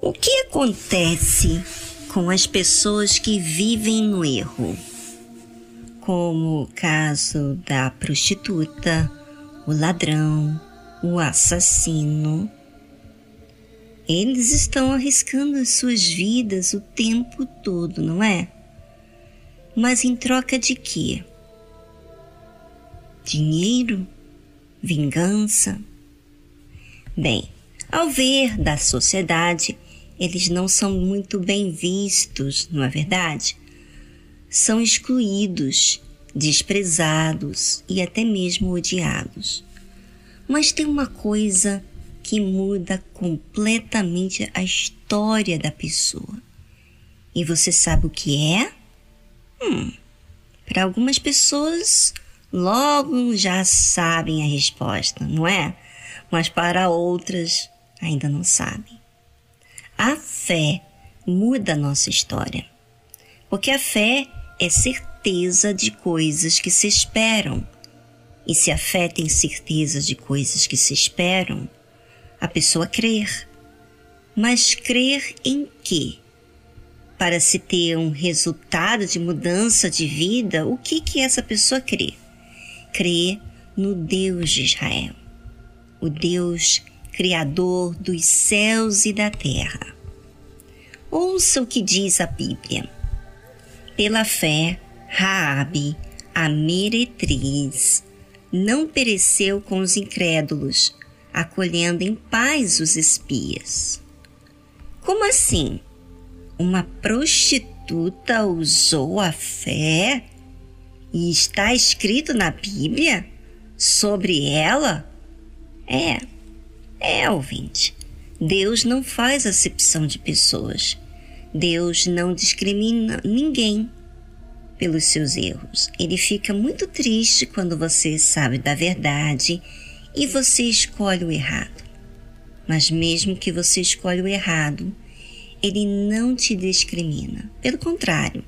O que acontece com as pessoas que vivem no erro? Como o caso da prostituta, o ladrão, o assassino. Eles estão arriscando as suas vidas o tempo todo, não é? Mas em troca de quê? Dinheiro? Vingança? Bem, ao ver da sociedade, eles não são muito bem vistos, não é verdade? São excluídos, desprezados e até mesmo odiados. Mas tem uma coisa que muda completamente a história da pessoa. E você sabe o que é? Hum, para algumas pessoas, logo já sabem a resposta, não é? Mas para outras, ainda não sabem. A fé muda a nossa história. Porque a fé é certeza de coisas que se esperam. E se a fé tem certeza de coisas que se esperam, a pessoa crer. Mas crer em quê? Para se ter um resultado de mudança de vida, o que que essa pessoa crê? Crê no Deus de Israel, o Deus criador dos céus e da terra. Ouça o que diz a Bíblia. Pela fé, Raabe, a meretriz, não pereceu com os incrédulos, acolhendo em paz os espias. Como assim? Uma prostituta usou a fé? E está escrito na Bíblia sobre ela? É, é, ouvinte. Deus não faz acepção de pessoas. Deus não discrimina ninguém pelos seus erros. Ele fica muito triste quando você sabe da verdade e você escolhe o errado. Mas mesmo que você escolha o errado, ele não te discrimina. Pelo contrário,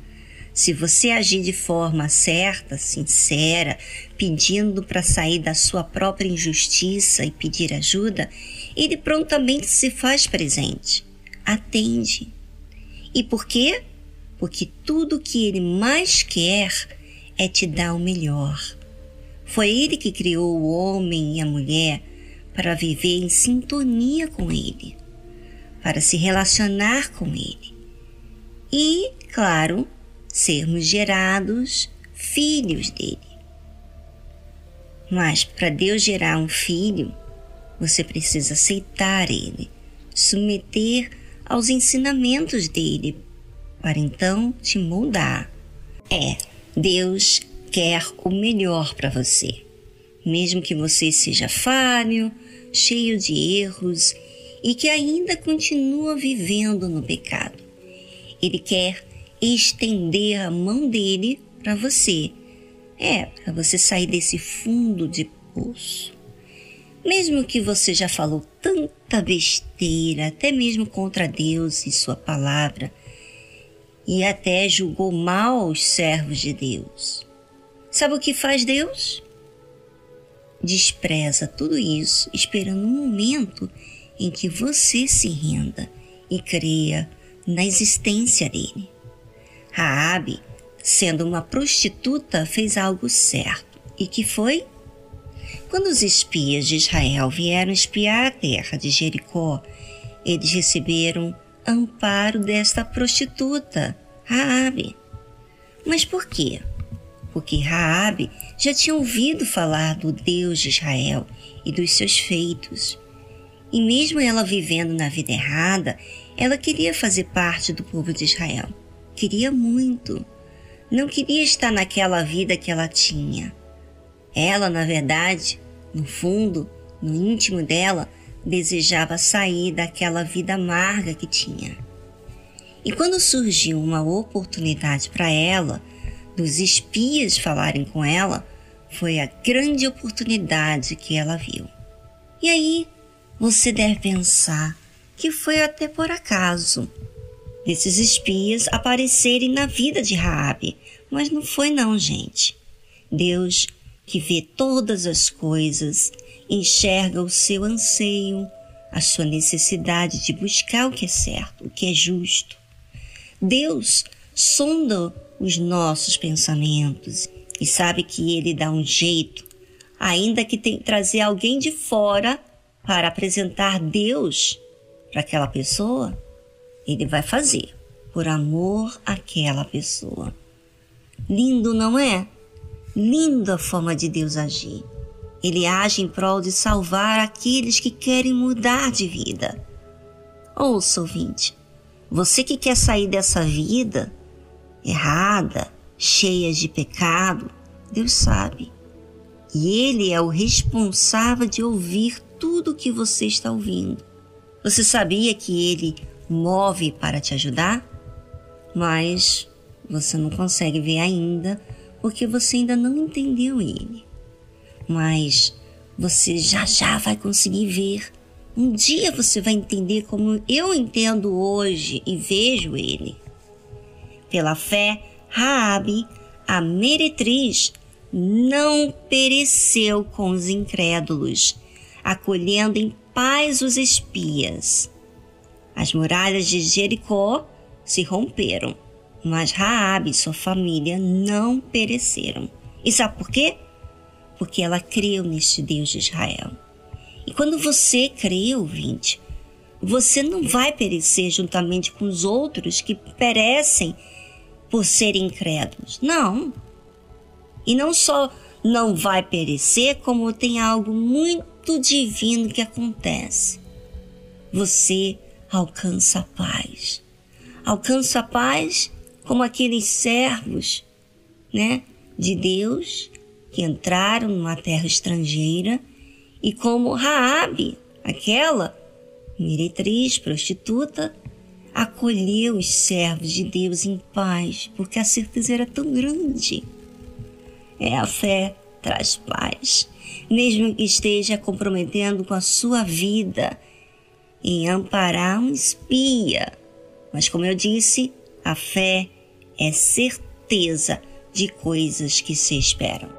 se você agir de forma certa, sincera, pedindo para sair da sua própria injustiça e pedir ajuda, ele prontamente se faz presente, atende. E por quê? Porque tudo que ele mais quer é te dar o melhor. Foi ele que criou o homem e a mulher para viver em sintonia com ele, para se relacionar com ele. E, claro, sermos gerados filhos dele. Mas para Deus gerar um filho, você precisa aceitar ele, submeter aos ensinamentos dele, para então te moldar. É, Deus quer o melhor para você, mesmo que você seja falho, cheio de erros e que ainda continua vivendo no pecado. Ele quer estender a mão dele para você. É, para você sair desse fundo de poço. Mesmo que você já falou tanta besteira, até mesmo contra Deus e Sua palavra, e até julgou mal os servos de Deus. Sabe o que faz Deus? Despreza tudo isso, esperando um momento em que você se renda e creia na existência dele. Raabe, sendo uma prostituta, fez algo certo. E que foi? Quando os espias de Israel vieram espiar a terra de Jericó, eles receberam amparo desta prostituta, Raabe. Mas por quê? Porque Raabe já tinha ouvido falar do Deus de Israel e dos seus feitos. E mesmo ela vivendo na vida errada, ela queria fazer parte do povo de Israel queria muito. Não queria estar naquela vida que ela tinha. Ela, na verdade, no fundo, no íntimo dela, desejava sair daquela vida amarga que tinha. E quando surgiu uma oportunidade para ela, dos espias falarem com ela, foi a grande oportunidade que ela viu. E aí você deve pensar que foi até por acaso desses espias aparecerem na vida de Raabe, mas não foi não, gente. Deus, que vê todas as coisas, enxerga o seu anseio, a sua necessidade de buscar o que é certo, o que é justo. Deus sonda os nossos pensamentos e sabe que Ele dá um jeito, ainda que tem que trazer alguém de fora para apresentar Deus para aquela pessoa, Ele vai fazer por amor àquela pessoa. Lindo, não é? Lindo a forma de Deus agir. Ele age em prol de salvar aqueles que querem mudar de vida. Ouça, ouvinte, você que quer sair dessa vida errada, cheia de pecado, Deus sabe. E Ele é o responsável de ouvir tudo o que você está ouvindo. Você sabia que Ele move para te ajudar? Mas você não consegue ver ainda porque você ainda não entendeu Ele mas você já já vai conseguir ver. Um dia você vai entender como eu entendo hoje e vejo ele. Pela fé, Raabe, a meretriz, não pereceu com os incrédulos, acolhendo em paz os espias. As muralhas de Jericó se romperam, mas Raabe e sua família não pereceram. E sabe por quê? porque ela creu neste Deus de Israel. E quando você crê, ouvinte, você não vai perecer juntamente com os outros que perecem por serem incrédulos. Não. E não só não vai perecer, como tem algo muito divino que acontece. Você alcança a paz. Alcança a paz como aqueles servos, né, de Deus que entraram numa terra estrangeira e como Raabe, aquela meretriz, prostituta, acolheu os servos de Deus em paz, porque a certeza era tão grande. É a fé traz paz, mesmo que esteja comprometendo com a sua vida em amparar um espia. Mas como eu disse, a fé é certeza de coisas que se esperam.